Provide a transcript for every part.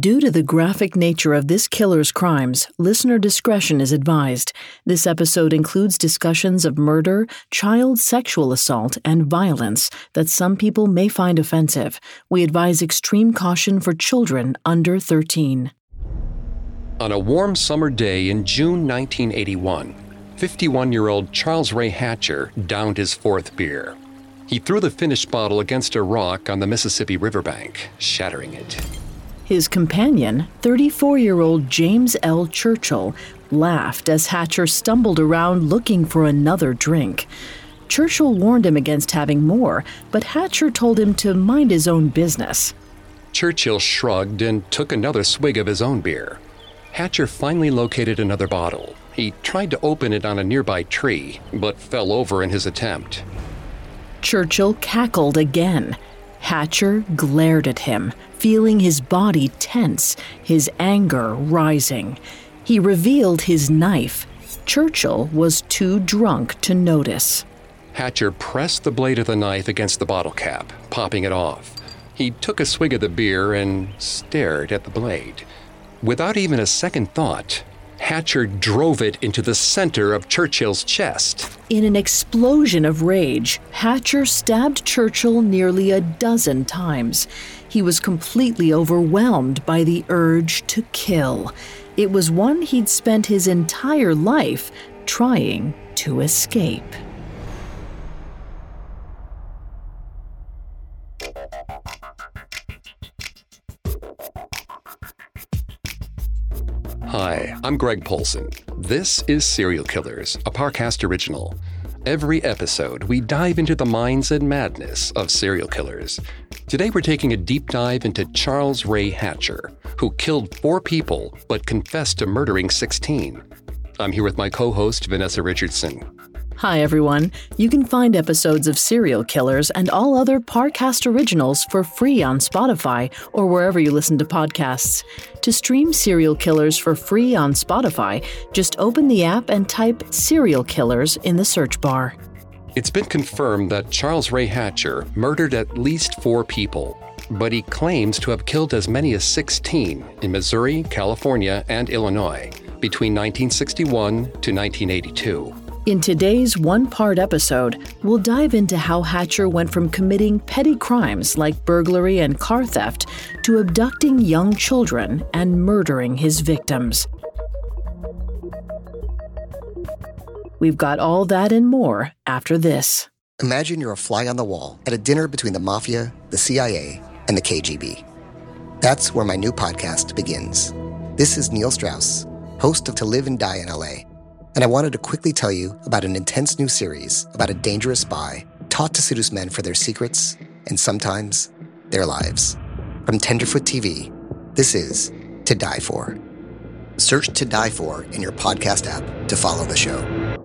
Due to the graphic nature of this killer's crimes, listener discretion is advised. This episode includes discussions of murder, child sexual assault, and violence that some people may find offensive. We advise extreme caution for children under 13. On a warm summer day in June 1981, 51 year old Charles Ray Hatcher downed his fourth beer. He threw the finished bottle against a rock on the Mississippi riverbank, shattering it. His companion, 34 year old James L. Churchill, laughed as Hatcher stumbled around looking for another drink. Churchill warned him against having more, but Hatcher told him to mind his own business. Churchill shrugged and took another swig of his own beer. Hatcher finally located another bottle. He tried to open it on a nearby tree, but fell over in his attempt. Churchill cackled again. Hatcher glared at him, feeling his body tense, his anger rising. He revealed his knife. Churchill was too drunk to notice. Hatcher pressed the blade of the knife against the bottle cap, popping it off. He took a swig of the beer and stared at the blade. Without even a second thought, Hatcher drove it into the center of Churchill's chest. In an explosion of rage, Hatcher stabbed Churchill nearly a dozen times. He was completely overwhelmed by the urge to kill. It was one he'd spent his entire life trying to escape. Hi, I'm Greg Polcyn. This is Serial Killers, a Parcast original. Every episode, we dive into the minds and madness of serial killers. Today, we're taking a deep dive into Charles Ray Hatcher, who killed four people but confessed to murdering 16. I'm here with my co host, Vanessa Richardson. Hi, everyone. You can find episodes of Serial Killers and all other Parcast originals for free on Spotify or wherever you listen to podcasts. To stream Serial Killers for free on Spotify, just open the app and type Serial Killers in the search bar. It's been confirmed that Charles Ray Hatcher murdered at least four people, but he claims to have killed as many as 16 in Missouri, California, and Illinois between 1961 to 1982. In today's one part episode, we'll dive into how Hatcher went from committing petty crimes like burglary and car theft to abducting young children and murdering his victims. We've got all that and more after this. Imagine you're a fly on the wall at a dinner between the mafia, the CIA, and the KGB. That's where my new podcast begins. This is Neil Strauss, host of To Live and Die in LA and I wanted to quickly tell you about an intense new series about a dangerous spy taught to seduce men for their secrets and sometimes their lives. From Tenderfoot TV, this is To Die For. Search To Die For in your podcast app to follow the show.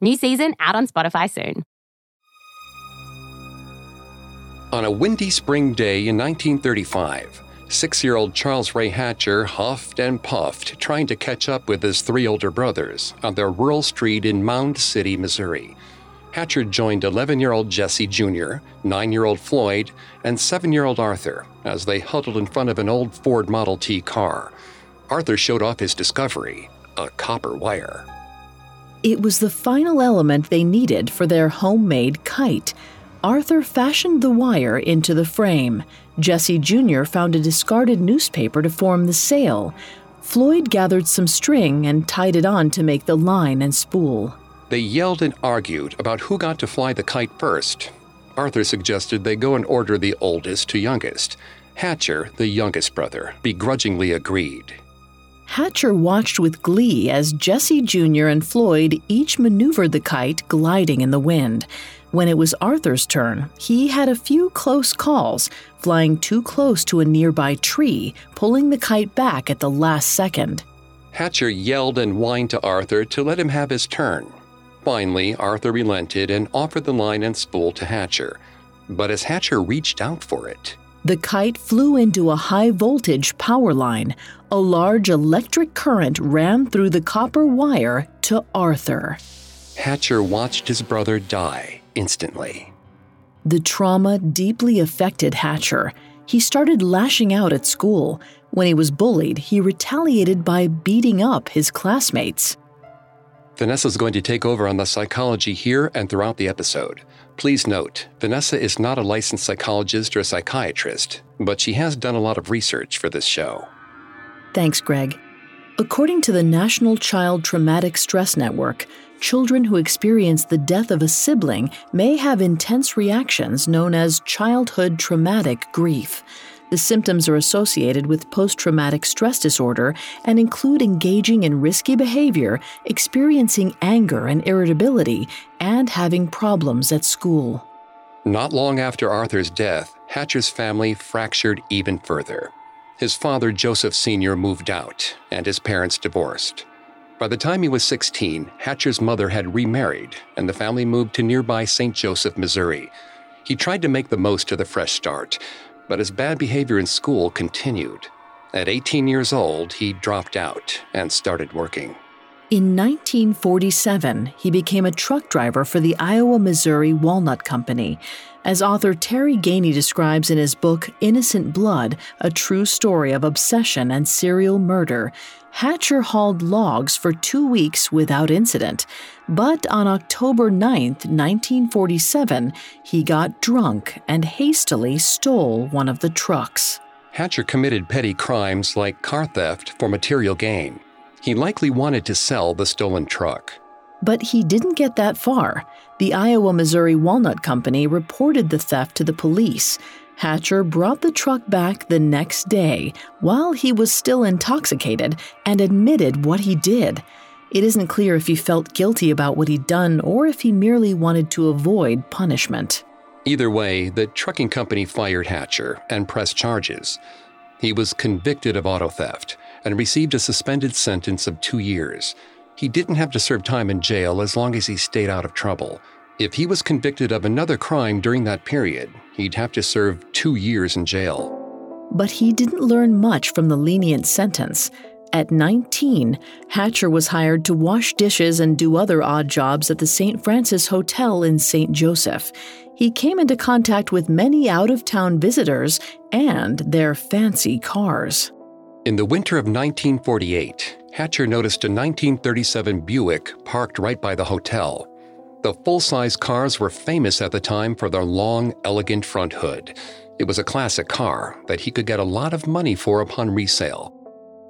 New season out on Spotify soon. On a windy spring day in 1935, six year old Charles Ray Hatcher huffed and puffed trying to catch up with his three older brothers on their rural street in Mound City, Missouri. Hatcher joined 11 year old Jesse Jr., 9 year old Floyd, and 7 year old Arthur as they huddled in front of an old Ford Model T car. Arthur showed off his discovery a copper wire. It was the final element they needed for their homemade kite. Arthur fashioned the wire into the frame. Jesse Jr. found a discarded newspaper to form the sail. Floyd gathered some string and tied it on to make the line and spool. They yelled and argued about who got to fly the kite first. Arthur suggested they go in order the oldest to youngest. Hatcher, the youngest brother, begrudgingly agreed. Hatcher watched with glee as Jesse Jr. and Floyd each maneuvered the kite gliding in the wind. When it was Arthur's turn, he had a few close calls, flying too close to a nearby tree, pulling the kite back at the last second. Hatcher yelled and whined to Arthur to let him have his turn. Finally, Arthur relented and offered the line and spool to Hatcher. But as Hatcher reached out for it, the kite flew into a high voltage power line. A large electric current ran through the copper wire to Arthur. Hatcher watched his brother die instantly. The trauma deeply affected Hatcher. He started lashing out at school. When he was bullied, he retaliated by beating up his classmates. Vanessa is going to take over on the psychology here and throughout the episode. Please note, Vanessa is not a licensed psychologist or a psychiatrist, but she has done a lot of research for this show. Thanks, Greg. According to the National Child Traumatic Stress Network, children who experience the death of a sibling may have intense reactions known as childhood traumatic grief. The symptoms are associated with post traumatic stress disorder and include engaging in risky behavior, experiencing anger and irritability, and having problems at school. Not long after Arthur's death, Hatcher's family fractured even further. His father, Joseph Sr., moved out, and his parents divorced. By the time he was 16, Hatcher's mother had remarried, and the family moved to nearby St. Joseph, Missouri. He tried to make the most of the fresh start, but his bad behavior in school continued. At 18 years old, he dropped out and started working. In 1947, he became a truck driver for the Iowa Missouri Walnut Company. As author Terry Ganey describes in his book Innocent Blood, a true story of obsession and serial murder, Hatcher hauled logs for two weeks without incident. But on October 9, 1947, he got drunk and hastily stole one of the trucks. Hatcher committed petty crimes like car theft for material gain. He likely wanted to sell the stolen truck. But he didn't get that far. The Iowa Missouri Walnut Company reported the theft to the police. Hatcher brought the truck back the next day while he was still intoxicated and admitted what he did. It isn't clear if he felt guilty about what he'd done or if he merely wanted to avoid punishment. Either way, the trucking company fired Hatcher and pressed charges. He was convicted of auto theft and received a suspended sentence of two years. He didn't have to serve time in jail as long as he stayed out of trouble. If he was convicted of another crime during that period, he'd have to serve two years in jail. But he didn't learn much from the lenient sentence. At 19, Hatcher was hired to wash dishes and do other odd jobs at the St. Francis Hotel in St. Joseph. He came into contact with many out of town visitors and their fancy cars. In the winter of 1948, Hatcher noticed a 1937 Buick parked right by the hotel. The full size cars were famous at the time for their long, elegant front hood. It was a classic car that he could get a lot of money for upon resale.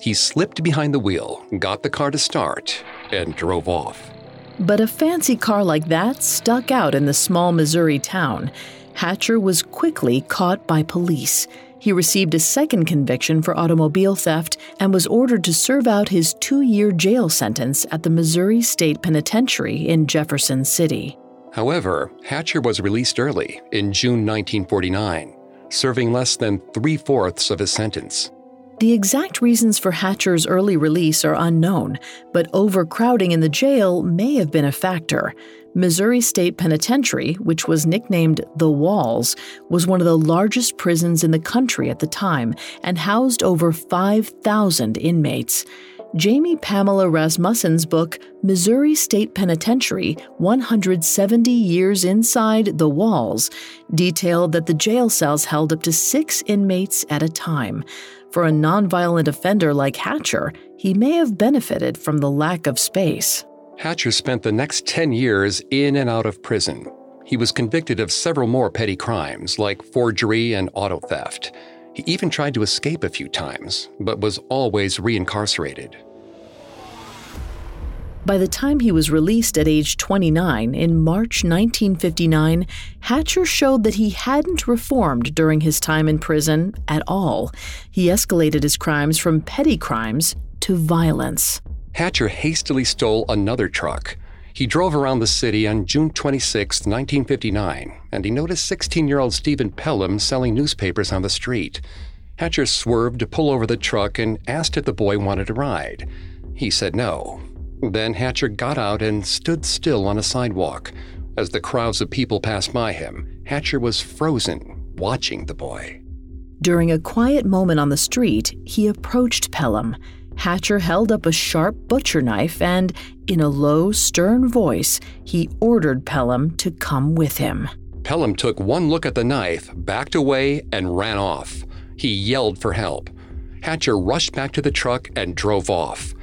He slipped behind the wheel, got the car to start, and drove off. But a fancy car like that stuck out in the small Missouri town. Hatcher was quickly caught by police. He received a second conviction for automobile theft and was ordered to serve out his two year jail sentence at the Missouri State Penitentiary in Jefferson City. However, Hatcher was released early in June 1949, serving less than three fourths of his sentence. The exact reasons for Hatcher's early release are unknown, but overcrowding in the jail may have been a factor. Missouri State Penitentiary, which was nicknamed the Walls, was one of the largest prisons in the country at the time and housed over 5,000 inmates. Jamie Pamela Rasmussen's book, Missouri State Penitentiary 170 Years Inside the Walls, detailed that the jail cells held up to six inmates at a time. For a nonviolent offender like Hatcher, he may have benefited from the lack of space. Hatcher spent the next 10 years in and out of prison. He was convicted of several more petty crimes, like forgery and auto theft. He even tried to escape a few times, but was always reincarcerated. By the time he was released at age 29 in March 1959, Hatcher showed that he hadn't reformed during his time in prison at all. He escalated his crimes from petty crimes to violence. Hatcher hastily stole another truck. He drove around the city on June 26, 1959, and he noticed 16 year old Stephen Pelham selling newspapers on the street. Hatcher swerved to pull over the truck and asked if the boy wanted a ride. He said no. Then Hatcher got out and stood still on a sidewalk. As the crowds of people passed by him, Hatcher was frozen, watching the boy. During a quiet moment on the street, he approached Pelham. Hatcher held up a sharp butcher knife and, in a low, stern voice, he ordered Pelham to come with him. Pelham took one look at the knife, backed away, and ran off. He yelled for help. Hatcher rushed back to the truck and drove off.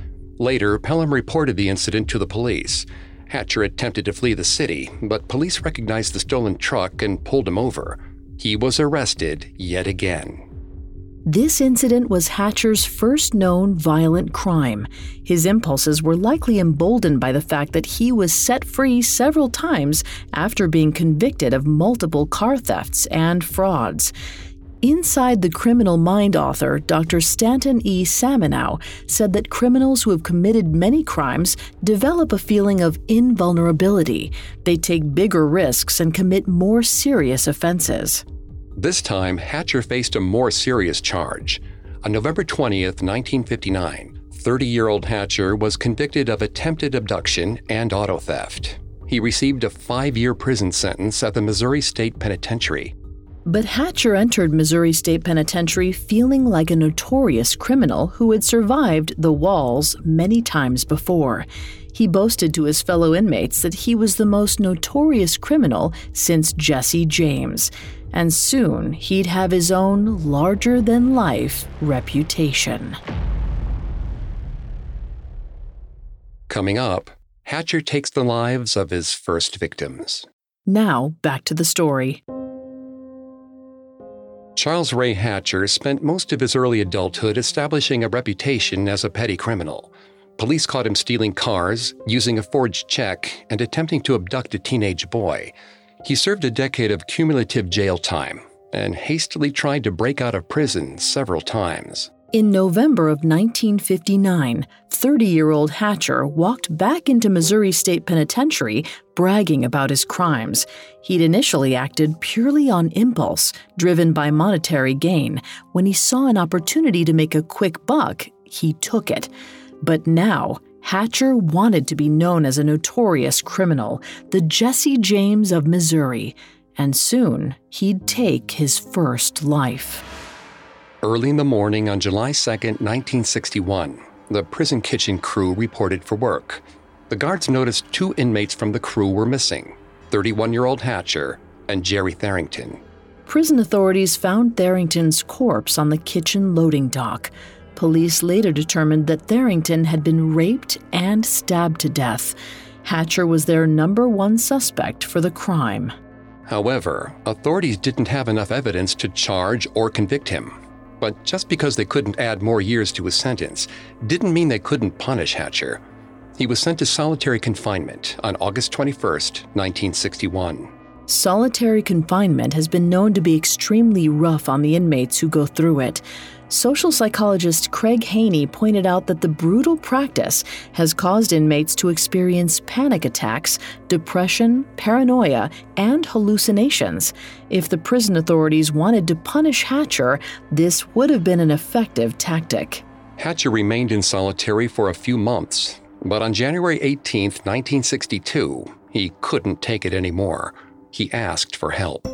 Later, Pelham reported the incident to the police. Hatcher attempted to flee the city, but police recognized the stolen truck and pulled him over. He was arrested yet again. This incident was Hatcher's first known violent crime. His impulses were likely emboldened by the fact that he was set free several times after being convicted of multiple car thefts and frauds. Inside the Criminal Mind author, Dr. Stanton E. Samenow, said that criminals who have committed many crimes develop a feeling of invulnerability. They take bigger risks and commit more serious offenses. This time, Hatcher faced a more serious charge. On November 20th, 1959, 30 year old Hatcher was convicted of attempted abduction and auto theft. He received a five year prison sentence at the Missouri State Penitentiary. But Hatcher entered Missouri State Penitentiary feeling like a notorious criminal who had survived the walls many times before. He boasted to his fellow inmates that he was the most notorious criminal since Jesse James, and soon he'd have his own larger than life reputation. Coming up, Hatcher takes the lives of his first victims. Now, back to the story. Charles Ray Hatcher spent most of his early adulthood establishing a reputation as a petty criminal. Police caught him stealing cars, using a forged check, and attempting to abduct a teenage boy. He served a decade of cumulative jail time and hastily tried to break out of prison several times. In November of 1959, 30 year old Hatcher walked back into Missouri State Penitentiary bragging about his crimes. He'd initially acted purely on impulse, driven by monetary gain. When he saw an opportunity to make a quick buck, he took it. But now, Hatcher wanted to be known as a notorious criminal, the Jesse James of Missouri, and soon he'd take his first life. Early in the morning on July 2, 1961, the prison kitchen crew reported for work. The guards noticed two inmates from the crew were missing 31 year old Hatcher and Jerry Tharrington. Prison authorities found Tharrington's corpse on the kitchen loading dock. Police later determined that Tharrington had been raped and stabbed to death. Hatcher was their number one suspect for the crime. However, authorities didn't have enough evidence to charge or convict him. But just because they couldn't add more years to his sentence didn't mean they couldn't punish Hatcher. He was sent to solitary confinement on August 21, 1961. Solitary confinement has been known to be extremely rough on the inmates who go through it. Social psychologist Craig Haney pointed out that the brutal practice has caused inmates to experience panic attacks, depression, paranoia, and hallucinations. If the prison authorities wanted to punish Hatcher, this would have been an effective tactic. Hatcher remained in solitary for a few months, but on January 18, 1962, he couldn't take it anymore. He asked for help.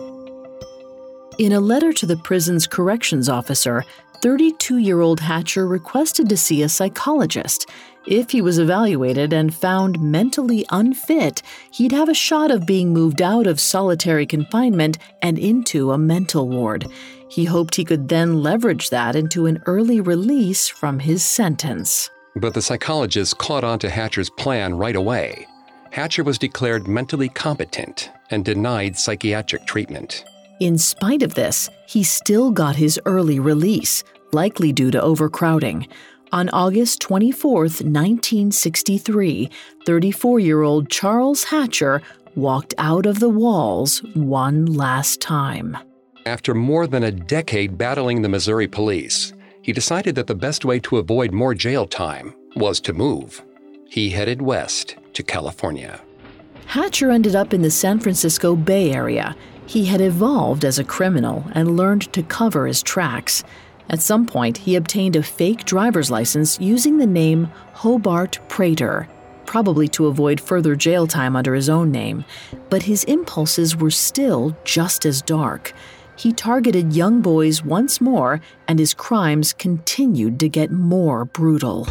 In a letter to the prison's corrections officer, 32 year old Hatcher requested to see a psychologist. If he was evaluated and found mentally unfit, he'd have a shot of being moved out of solitary confinement and into a mental ward. He hoped he could then leverage that into an early release from his sentence. But the psychologist caught on to Hatcher's plan right away. Hatcher was declared mentally competent and denied psychiatric treatment. In spite of this, he still got his early release, likely due to overcrowding. On August 24, 1963, 34 year old Charles Hatcher walked out of the walls one last time. After more than a decade battling the Missouri police, he decided that the best way to avoid more jail time was to move. He headed west to California. Hatcher ended up in the San Francisco Bay Area. He had evolved as a criminal and learned to cover his tracks. At some point, he obtained a fake driver's license using the name Hobart Prater, probably to avoid further jail time under his own name. But his impulses were still just as dark. He targeted young boys once more, and his crimes continued to get more brutal.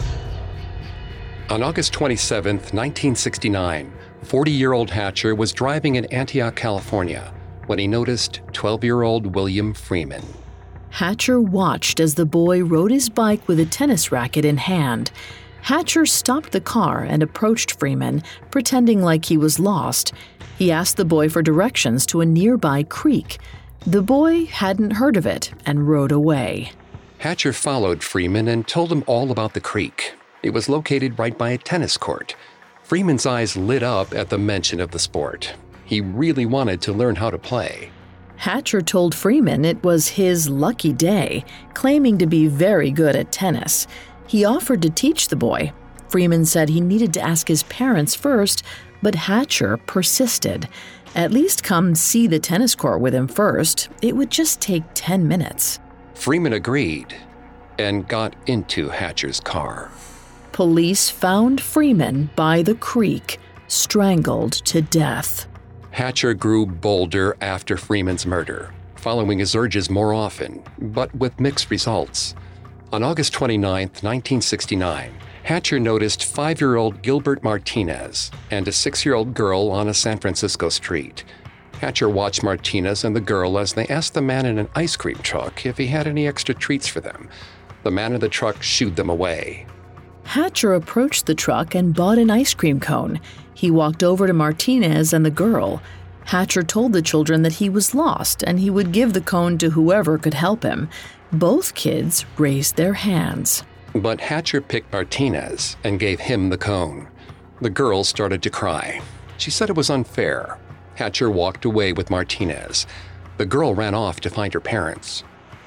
On August 27, 1969, 40 year old Hatcher was driving in Antioch, California, when he noticed 12 year old William Freeman. Hatcher watched as the boy rode his bike with a tennis racket in hand. Hatcher stopped the car and approached Freeman, pretending like he was lost. He asked the boy for directions to a nearby creek. The boy hadn't heard of it and rode away. Hatcher followed Freeman and told him all about the creek. It was located right by a tennis court. Freeman's eyes lit up at the mention of the sport. He really wanted to learn how to play. Hatcher told Freeman it was his lucky day, claiming to be very good at tennis. He offered to teach the boy. Freeman said he needed to ask his parents first, but Hatcher persisted. At least come see the tennis court with him first. It would just take 10 minutes. Freeman agreed and got into Hatcher's car. Police found Freeman by the creek, strangled to death. Hatcher grew bolder after Freeman's murder, following his urges more often, but with mixed results. On August 29, 1969, Hatcher noticed five year old Gilbert Martinez and a six year old girl on a San Francisco street. Hatcher watched Martinez and the girl as they asked the man in an ice cream truck if he had any extra treats for them. The man in the truck shooed them away. Hatcher approached the truck and bought an ice cream cone. He walked over to Martinez and the girl. Hatcher told the children that he was lost and he would give the cone to whoever could help him. Both kids raised their hands. But Hatcher picked Martinez and gave him the cone. The girl started to cry. She said it was unfair. Hatcher walked away with Martinez. The girl ran off to find her parents.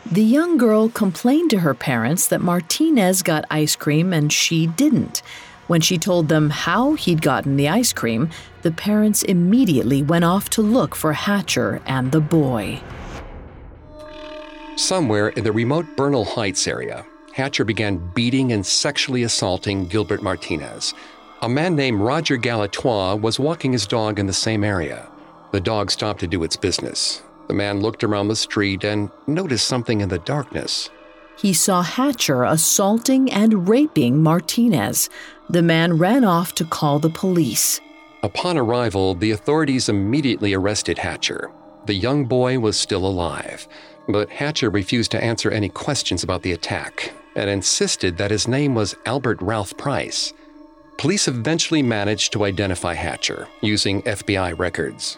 The young girl complained to her parents that Martinez got ice cream and she didn't. When she told them how he'd gotten the ice cream, the parents immediately went off to look for Hatcher and the boy. Somewhere in the remote Bernal Heights area, Hatcher began beating and sexually assaulting Gilbert Martinez. A man named Roger Galatois was walking his dog in the same area. The dog stopped to do its business. The man looked around the street and noticed something in the darkness. He saw Hatcher assaulting and raping Martinez. The man ran off to call the police. Upon arrival, the authorities immediately arrested Hatcher. The young boy was still alive, but Hatcher refused to answer any questions about the attack and insisted that his name was Albert Ralph Price. Police eventually managed to identify Hatcher using FBI records.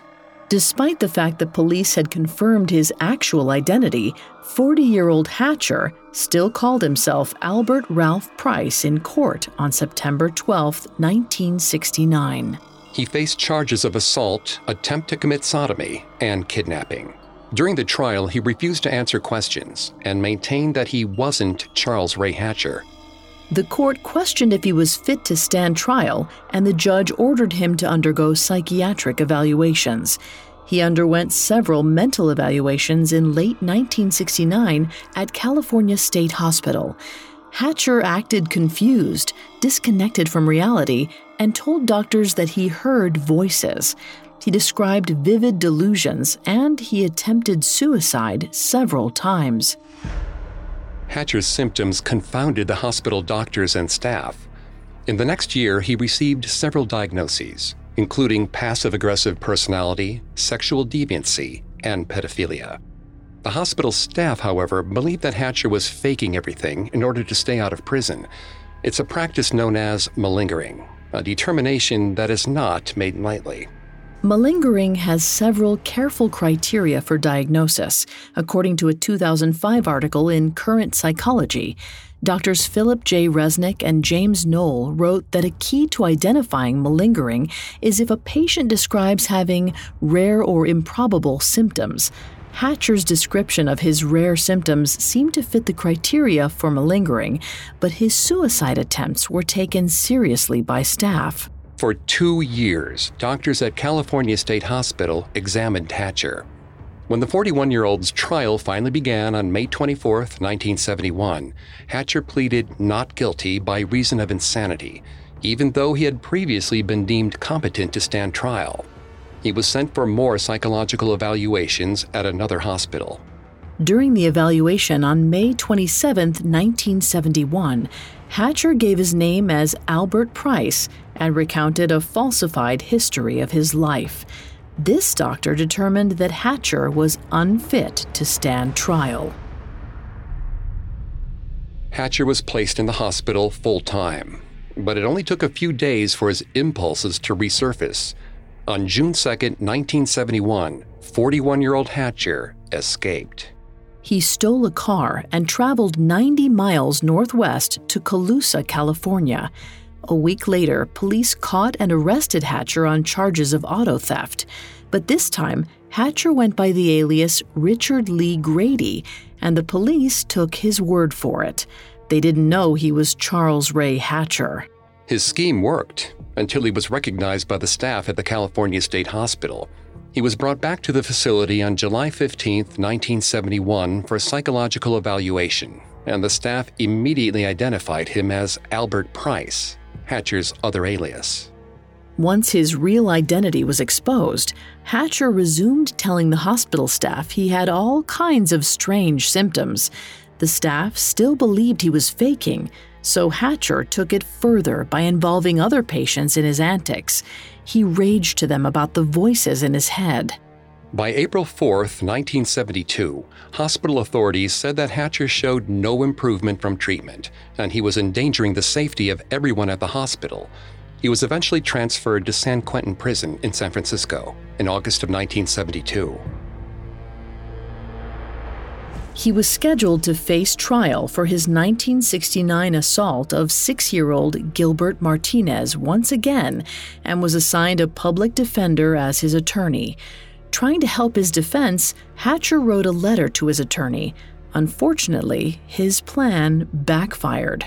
Despite the fact that police had confirmed his actual identity, 40 year old Hatcher still called himself Albert Ralph Price in court on September 12, 1969. He faced charges of assault, attempt to commit sodomy, and kidnapping. During the trial, he refused to answer questions and maintained that he wasn't Charles Ray Hatcher. The court questioned if he was fit to stand trial, and the judge ordered him to undergo psychiatric evaluations. He underwent several mental evaluations in late 1969 at California State Hospital. Hatcher acted confused, disconnected from reality, and told doctors that he heard voices. He described vivid delusions and he attempted suicide several times. Hatcher's symptoms confounded the hospital doctors and staff. In the next year, he received several diagnoses, including passive aggressive personality, sexual deviancy, and pedophilia. The hospital staff, however, believed that Hatcher was faking everything in order to stay out of prison. It's a practice known as malingering, a determination that is not made lightly. Malingering has several careful criteria for diagnosis, according to a 2005 article in Current Psychology. Doctors Philip J. Resnick and James Knoll wrote that a key to identifying malingering is if a patient describes having rare or improbable symptoms. Hatcher's description of his rare symptoms seemed to fit the criteria for malingering, but his suicide attempts were taken seriously by staff. For two years, doctors at California State Hospital examined Hatcher. When the 41 year old's trial finally began on May 24, 1971, Hatcher pleaded not guilty by reason of insanity, even though he had previously been deemed competent to stand trial. He was sent for more psychological evaluations at another hospital. During the evaluation on May 27, 1971, Hatcher gave his name as Albert Price and recounted a falsified history of his life. This doctor determined that Hatcher was unfit to stand trial. Hatcher was placed in the hospital full time, but it only took a few days for his impulses to resurface. On June 2, 1971, 41 year old Hatcher escaped. He stole a car and traveled 90 miles northwest to Colusa, California. A week later, police caught and arrested Hatcher on charges of auto theft. But this time, Hatcher went by the alias Richard Lee Grady, and the police took his word for it. They didn't know he was Charles Ray Hatcher. His scheme worked until he was recognized by the staff at the California State Hospital. He was brought back to the facility on July 15, 1971, for psychological evaluation, and the staff immediately identified him as Albert Price. Hatcher's other alias. Once his real identity was exposed, Hatcher resumed telling the hospital staff he had all kinds of strange symptoms. The staff still believed he was faking, so Hatcher took it further by involving other patients in his antics. He raged to them about the voices in his head. By April 4, 1972, hospital authorities said that Hatcher showed no improvement from treatment, and he was endangering the safety of everyone at the hospital. He was eventually transferred to San Quentin Prison in San Francisco in August of 1972. He was scheduled to face trial for his 1969 assault of six year old Gilbert Martinez once again and was assigned a public defender as his attorney. Trying to help his defense, Hatcher wrote a letter to his attorney. Unfortunately, his plan backfired.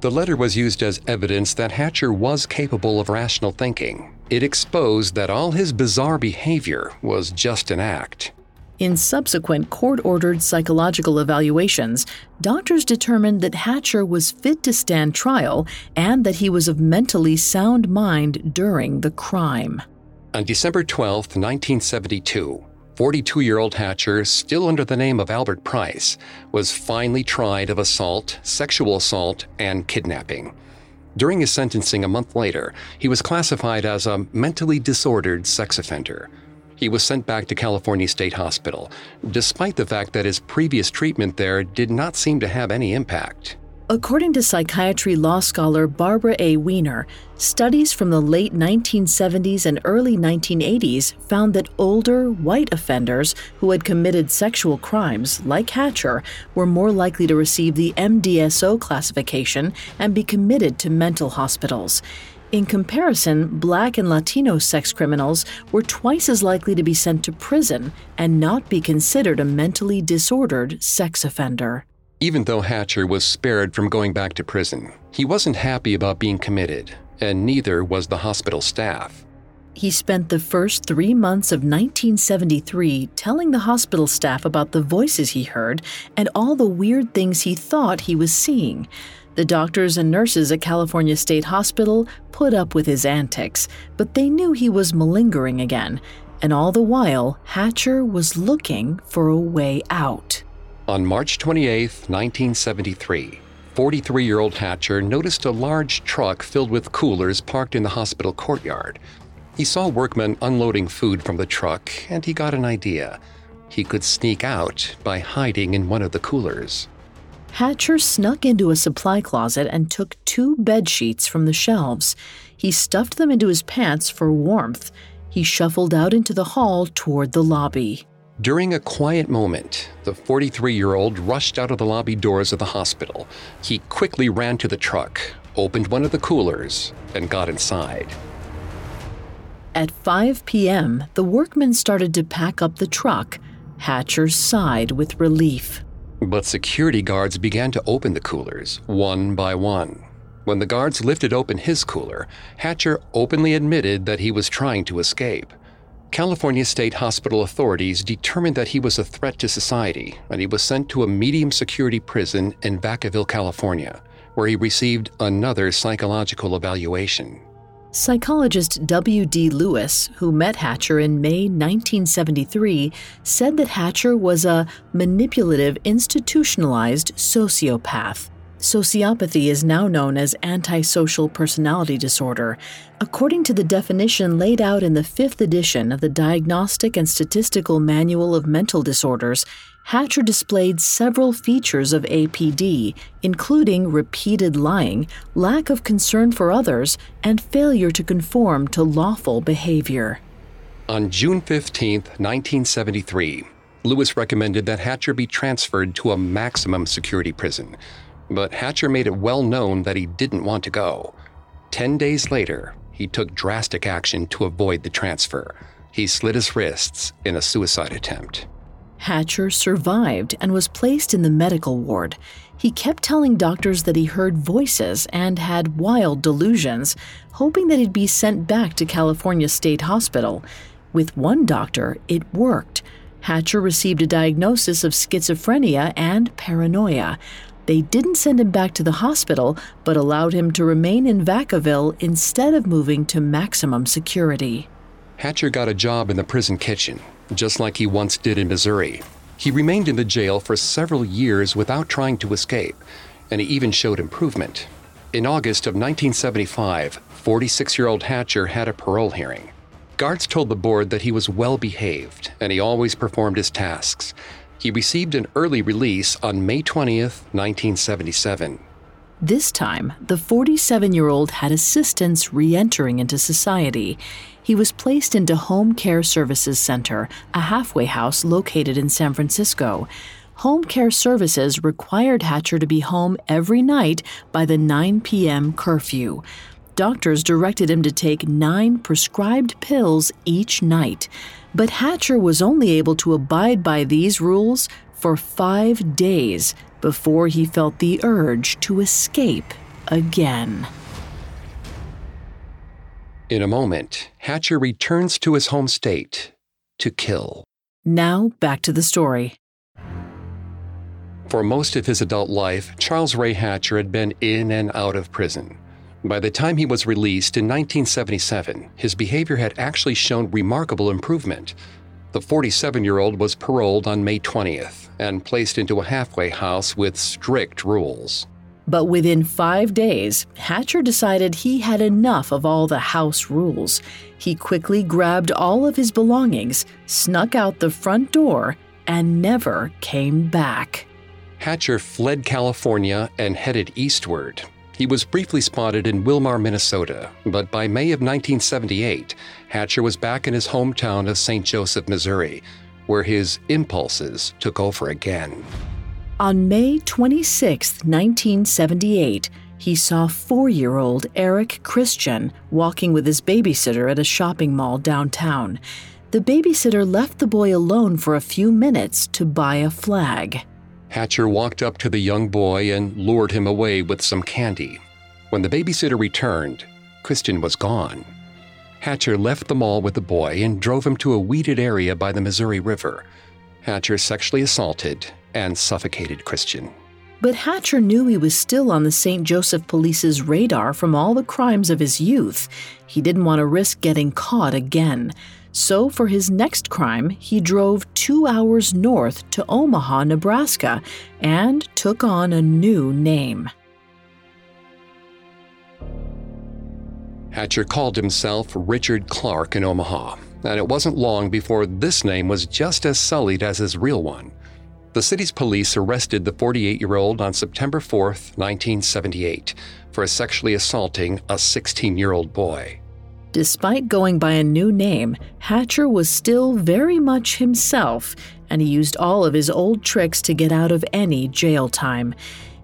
The letter was used as evidence that Hatcher was capable of rational thinking. It exposed that all his bizarre behavior was just an act. In subsequent court ordered psychological evaluations, doctors determined that Hatcher was fit to stand trial and that he was of mentally sound mind during the crime. On December 12, 1972, 42 year old Hatcher, still under the name of Albert Price, was finally tried of assault, sexual assault, and kidnapping. During his sentencing a month later, he was classified as a mentally disordered sex offender. He was sent back to California State Hospital, despite the fact that his previous treatment there did not seem to have any impact. According to psychiatry law scholar Barbara A. Weiner, studies from the late 1970s and early 1980s found that older, white offenders who had committed sexual crimes, like Hatcher, were more likely to receive the MDSO classification and be committed to mental hospitals. In comparison, black and Latino sex criminals were twice as likely to be sent to prison and not be considered a mentally disordered sex offender. Even though Hatcher was spared from going back to prison, he wasn't happy about being committed, and neither was the hospital staff. He spent the first three months of 1973 telling the hospital staff about the voices he heard and all the weird things he thought he was seeing. The doctors and nurses at California State Hospital put up with his antics, but they knew he was malingering again, and all the while, Hatcher was looking for a way out. On March 28, 1973, 43 year old Hatcher noticed a large truck filled with coolers parked in the hospital courtyard. He saw workmen unloading food from the truck and he got an idea. He could sneak out by hiding in one of the coolers. Hatcher snuck into a supply closet and took two bed sheets from the shelves. He stuffed them into his pants for warmth. He shuffled out into the hall toward the lobby. During a quiet moment, the 43 year old rushed out of the lobby doors of the hospital. He quickly ran to the truck, opened one of the coolers, and got inside. At 5 p.m., the workmen started to pack up the truck. Hatcher sighed with relief. But security guards began to open the coolers, one by one. When the guards lifted open his cooler, Hatcher openly admitted that he was trying to escape. California State Hospital authorities determined that he was a threat to society, and he was sent to a medium security prison in Vacaville, California, where he received another psychological evaluation. Psychologist W.D. Lewis, who met Hatcher in May 1973, said that Hatcher was a manipulative, institutionalized sociopath. Sociopathy is now known as antisocial personality disorder. According to the definition laid out in the fifth edition of the Diagnostic and Statistical Manual of Mental Disorders, Hatcher displayed several features of APD, including repeated lying, lack of concern for others, and failure to conform to lawful behavior. On June 15, 1973, Lewis recommended that Hatcher be transferred to a maximum security prison, but Hatcher made it well known that he didn't want to go. Ten days later, he took drastic action to avoid the transfer. He slit his wrists in a suicide attempt. Hatcher survived and was placed in the medical ward. He kept telling doctors that he heard voices and had wild delusions, hoping that he'd be sent back to California State Hospital. With one doctor, it worked. Hatcher received a diagnosis of schizophrenia and paranoia. They didn't send him back to the hospital, but allowed him to remain in Vacaville instead of moving to maximum security. Hatcher got a job in the prison kitchen, just like he once did in Missouri. He remained in the jail for several years without trying to escape, and he even showed improvement. In August of 1975, 46 year old Hatcher had a parole hearing. Guards told the board that he was well behaved and he always performed his tasks. He received an early release on May 20th, 1977. This time, the 47 year old had assistance re entering into society. He was placed into Home Care Services Center, a halfway house located in San Francisco. Home Care Services required Hatcher to be home every night by the 9 p.m. curfew. Doctors directed him to take nine prescribed pills each night. But Hatcher was only able to abide by these rules for five days before he felt the urge to escape again. In a moment, Hatcher returns to his home state to kill. Now, back to the story. For most of his adult life, Charles Ray Hatcher had been in and out of prison. By the time he was released in 1977, his behavior had actually shown remarkable improvement. The 47 year old was paroled on May 20th and placed into a halfway house with strict rules. But within five days, Hatcher decided he had enough of all the house rules. He quickly grabbed all of his belongings, snuck out the front door, and never came back. Hatcher fled California and headed eastward. He was briefly spotted in Willmar, Minnesota, but by May of 1978, Hatcher was back in his hometown of St. Joseph, Missouri, where his impulses took over again. On May 26, 1978, he saw four year old Eric Christgen walking with his babysitter at a shopping mall downtown. The babysitter left the boy alone for a few minutes to buy a flag. Hatcher walked up to the young boy and lured him away with some candy. When the babysitter returned, Christgen was gone. Hatcher left the mall with the boy and drove him to a weeded area by the Missouri River. Hatcher sexually assaulted and suffocated Christgen. But Hatcher knew he was still on the St. Joseph Police's radar from all the crimes of his youth. He didn't want to risk getting caught again. So, for his next crime, he drove two hours north to Omaha, Nebraska, and took on a new name. Hatcher called himself Richard Clark in Omaha, and it wasn't long before this name was just as sullied as his real one. The city's police arrested the 48 year old on September 4, 1978, for sexually assaulting a 16 year old boy. Despite going by a new name, Hatcher was still very much himself, and he used all of his old tricks to get out of any jail time.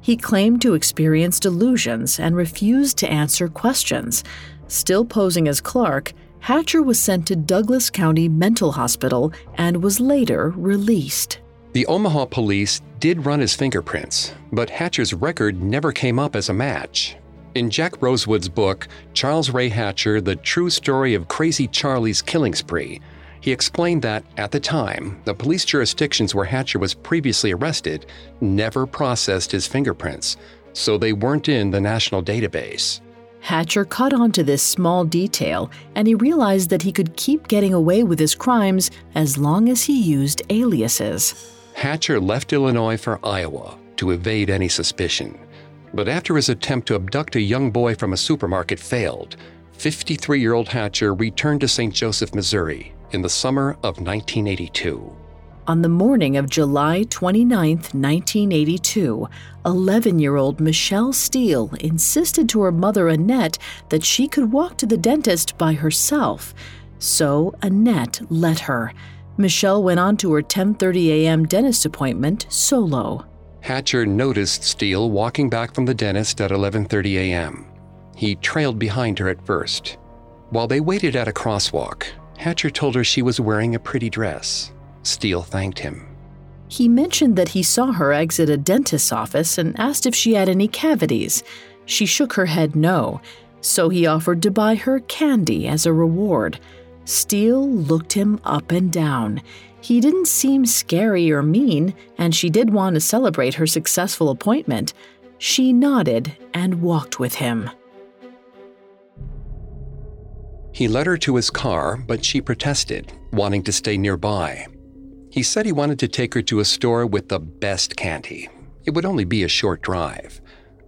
He claimed to experience delusions and refused to answer questions. Still posing as Clark, Hatcher was sent to Douglas County Mental Hospital and was later released. The Omaha police did run his fingerprints, but Hatcher's record never came up as a match. In Jack Rosewood's book, Charles Ray Hatcher The True Story of Crazy Charlie's Killing Spree, he explained that, at the time, the police jurisdictions where Hatcher was previously arrested never processed his fingerprints, so they weren't in the national database. Hatcher caught on to this small detail and he realized that he could keep getting away with his crimes as long as he used aliases. Hatcher left Illinois for Iowa to evade any suspicion. But after his attempt to abduct a young boy from a supermarket failed, 53 year old Hatcher returned to St. Joseph, Missouri in the summer of 1982. On the morning of July 29, 1982, 11 year old Michelle Steele insisted to her mother Annette that she could walk to the dentist by herself. So Annette let her. Michelle went on to her 10:30 a.m. dentist appointment solo. Hatcher noticed Steele walking back from the dentist at 11:30 a.m. He trailed behind her at first. While they waited at a crosswalk, Hatcher told her she was wearing a pretty dress. Steele thanked him. He mentioned that he saw her exit a dentist's office and asked if she had any cavities. She shook her head no, so he offered to buy her candy as a reward. Steele looked him up and down. He didn't seem scary or mean, and she did want to celebrate her successful appointment. She nodded and walked with him. He led her to his car, but she protested, wanting to stay nearby. He said he wanted to take her to a store with the best candy. It would only be a short drive.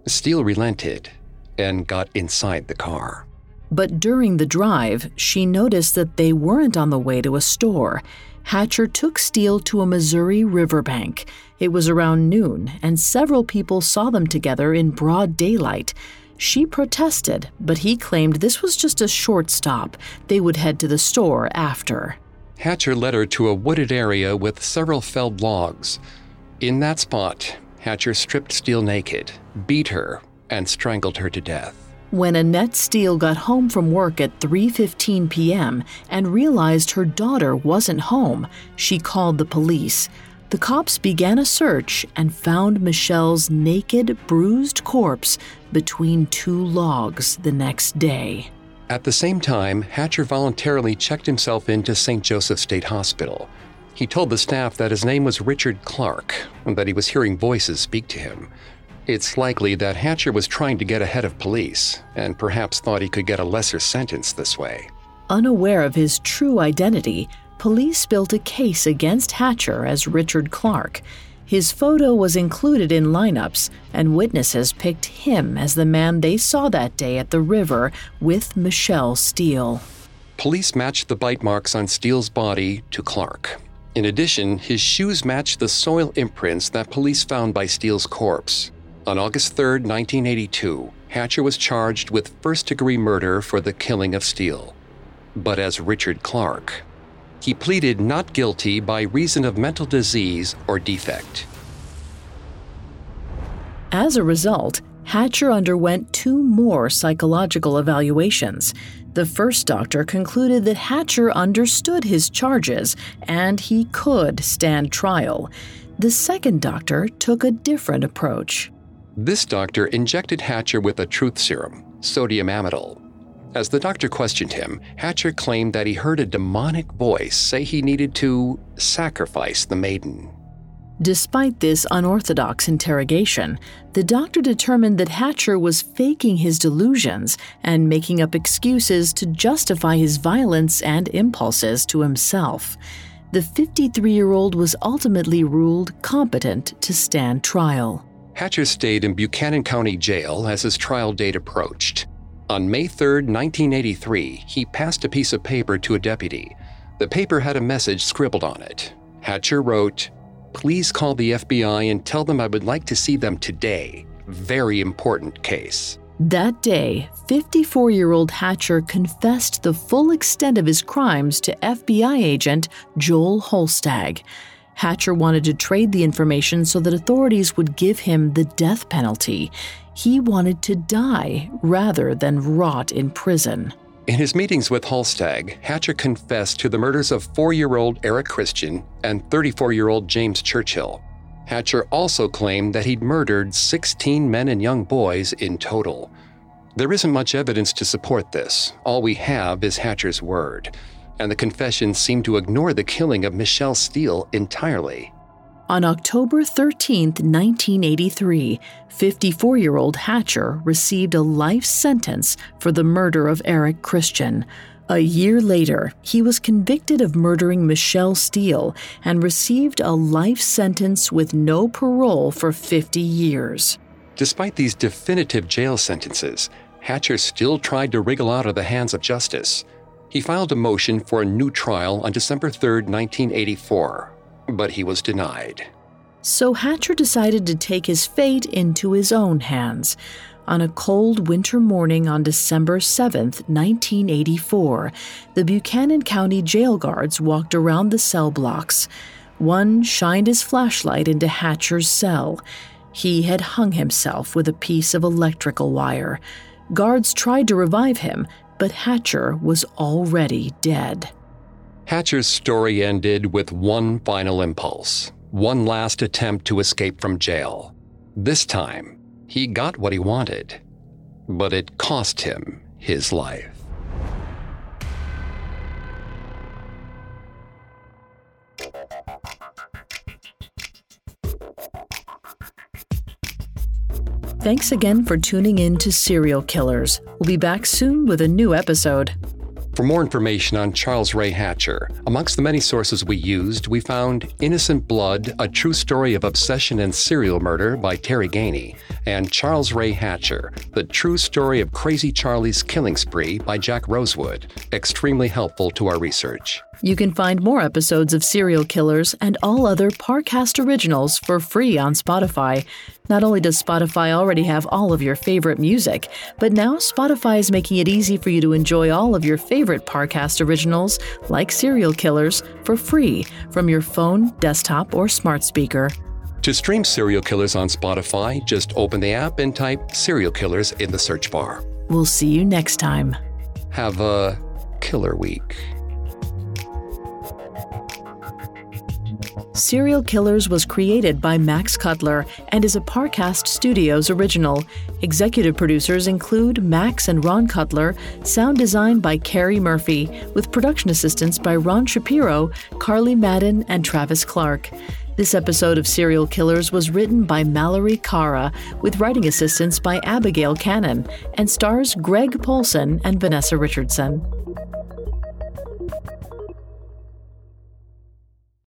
Steele relented and got inside the car. But during the drive, she noticed that they weren't on the way to a store. Hatcher took Steele to a Missouri riverbank. It was around noon, and several people saw them together in broad daylight. She protested, but he claimed this was just a short stop. They would head to the store after. Hatcher led her to a wooded area with several felled logs. In that spot, Hatcher stripped Steele naked, beat her, and strangled her to death. When Annette Steele got home from work at 3:15 p.m. and realized her daughter wasn't home, she called the police. The cops began a search and found Michelle's naked, bruised corpse between two logs the next day. At the same time, Hatcher voluntarily checked himself into St. Joseph State Hospital. He told the staff that his name was Richard Clark and that he was hearing voices speak to him. It's likely that Hatcher was trying to get ahead of police and perhaps thought he could get a lesser sentence this way. Unaware of his true identity, police built a case against Hatcher as Richard Clark. His photo was included in lineups, and witnesses picked him as the man they saw that day at the river with Michelle Steele. Police matched the bite marks on Steele's body to Clark. In addition, his shoes matched the soil imprints that police found by Steele's corpse. On August 3, 1982, Hatcher was charged with first degree murder for the killing of Steele, but as Richard Clark. He pleaded not guilty by reason of mental disease or defect. As a result, Hatcher underwent two more psychological evaluations. The first doctor concluded that Hatcher understood his charges and he could stand trial. The second doctor took a different approach. This doctor injected Hatcher with a truth serum, sodium amytal, as the doctor questioned him, Hatcher claimed that he heard a demonic voice say he needed to sacrifice the maiden. Despite this unorthodox interrogation, the doctor determined that Hatcher was faking his delusions and making up excuses to justify his violence and impulses to himself. The 53 year old was ultimately ruled competent to stand trial. Hatcher stayed in Buchanan County Jail as his trial date approached. On May 3, 1983, he passed a piece of paper to a deputy. The paper had a message scribbled on it. Hatcher wrote, Please call the FBI and tell them I would like to see them today. Very important case. That day, 54 year old Hatcher confessed the full extent of his crimes to FBI agent Joel Holstag. Hatcher wanted to trade the information so that authorities would give him the death penalty. He wanted to die rather than rot in prison. In his meetings with Holstag, Hatcher confessed to the murders of four year old Eric Christgen and 34 year old James Churchill. Hatcher also claimed that he'd murdered 16 men and young boys in total. There isn't much evidence to support this. All we have is Hatcher's word, and the confessions seem to ignore the killing of Michelle Steele entirely. On October 13, 1983, 54 year old Hatcher received a life sentence for the murder of Eric Christgen. A year later, he was convicted of murdering Michelle Steele and received a life sentence with no parole for 50 years. Despite these definitive jail sentences, Hatcher still tried to wriggle out of the hands of justice. He filed a motion for a new trial on December 3, 1984, but he was denied. So Hatcher decided to take his fate into his own hands. On a cold winter morning on December 7, 1984, the Buchanan County jail guards walked around the cell blocks. One shined his flashlight into Hatcher's cell. He had hung himself with a piece of electrical wire. Guards tried to revive him, but Hatcher was already dead. Hatcher's story ended with one final impulse, one last attempt to escape from jail. This time, he got what he wanted, but it cost him his life. Thanks again for tuning in to Serial Killers. We'll be back soon with a new episode. For more information on Charles Ray Hatcher, amongst the many sources we used, we found Innocent Blood, A True Story of Obsession and Serial Murder by Terry Ganey, and Charles Ray Hatcher, The True Story of Crazy Charlie's Killing Spree by Jack Rosewood, extremely helpful to our research. You can find more episodes of Serial Killers and all other Parcast originals for free on Spotify. Not only does Spotify already have all of your favorite music, but now Spotify is making it easy for you to enjoy all of your favorite Parcast originals, like Serial Killers, for free from your phone, desktop, or smart speaker. To stream Serial Killers on Spotify, just open the app and type Serial Killers in the search bar. We'll see you next time. Have a killer week. Serial Killers was created by Max Cutler and is a Parcast Studios original. Executive producers include Max and Ron Cutler, sound design by Carrie Murphy, with production assistance by Ron Shapiro, Carly Madden, and Travis Clark. This episode of Serial Killers was written by Mallory Cara, with writing assistance by Abigail Cannon, and stars Greg Polcyn and Vanessa Richardson.